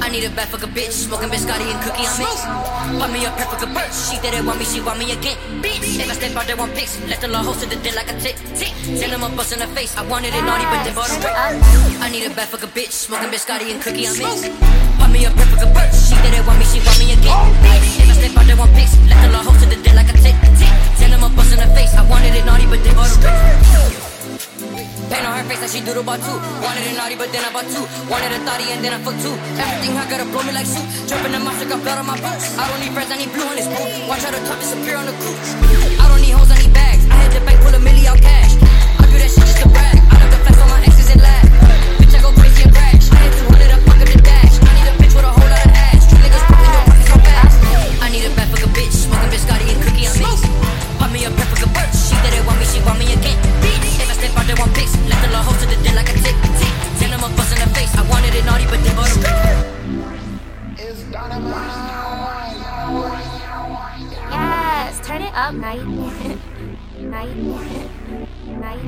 I need a bad fuck a bitch, smoking biscotti and cookie on mix. Put me a perfect a bitch, she didn't want me, she want me again. Bitch, if I step out there one pics, let the law host of the dick like a tick. tick. Tell them a bust in the face, I wanted it naughty, but they bought a brick. I need a bad fuck a bitch, smoking biscotti and cookie on mix. Put me a perfect a bitch, she didn't want me, she want me again. Bitch, face like she doodle about two. Wanted it naughty, but then I bought two. Wanted a thotty and then I fucked two. Everything I gotta blow me like soup. Jumping in my shit, got blood on my boots. I don't need friends, I need blue in this boot. Watch how the top disappear on the coupe. I don't need the law host to the dick like a tick. tick. Tell them a bust in the face. I wanted it naughty, but they bought a Yes, turn it up, night. night. night.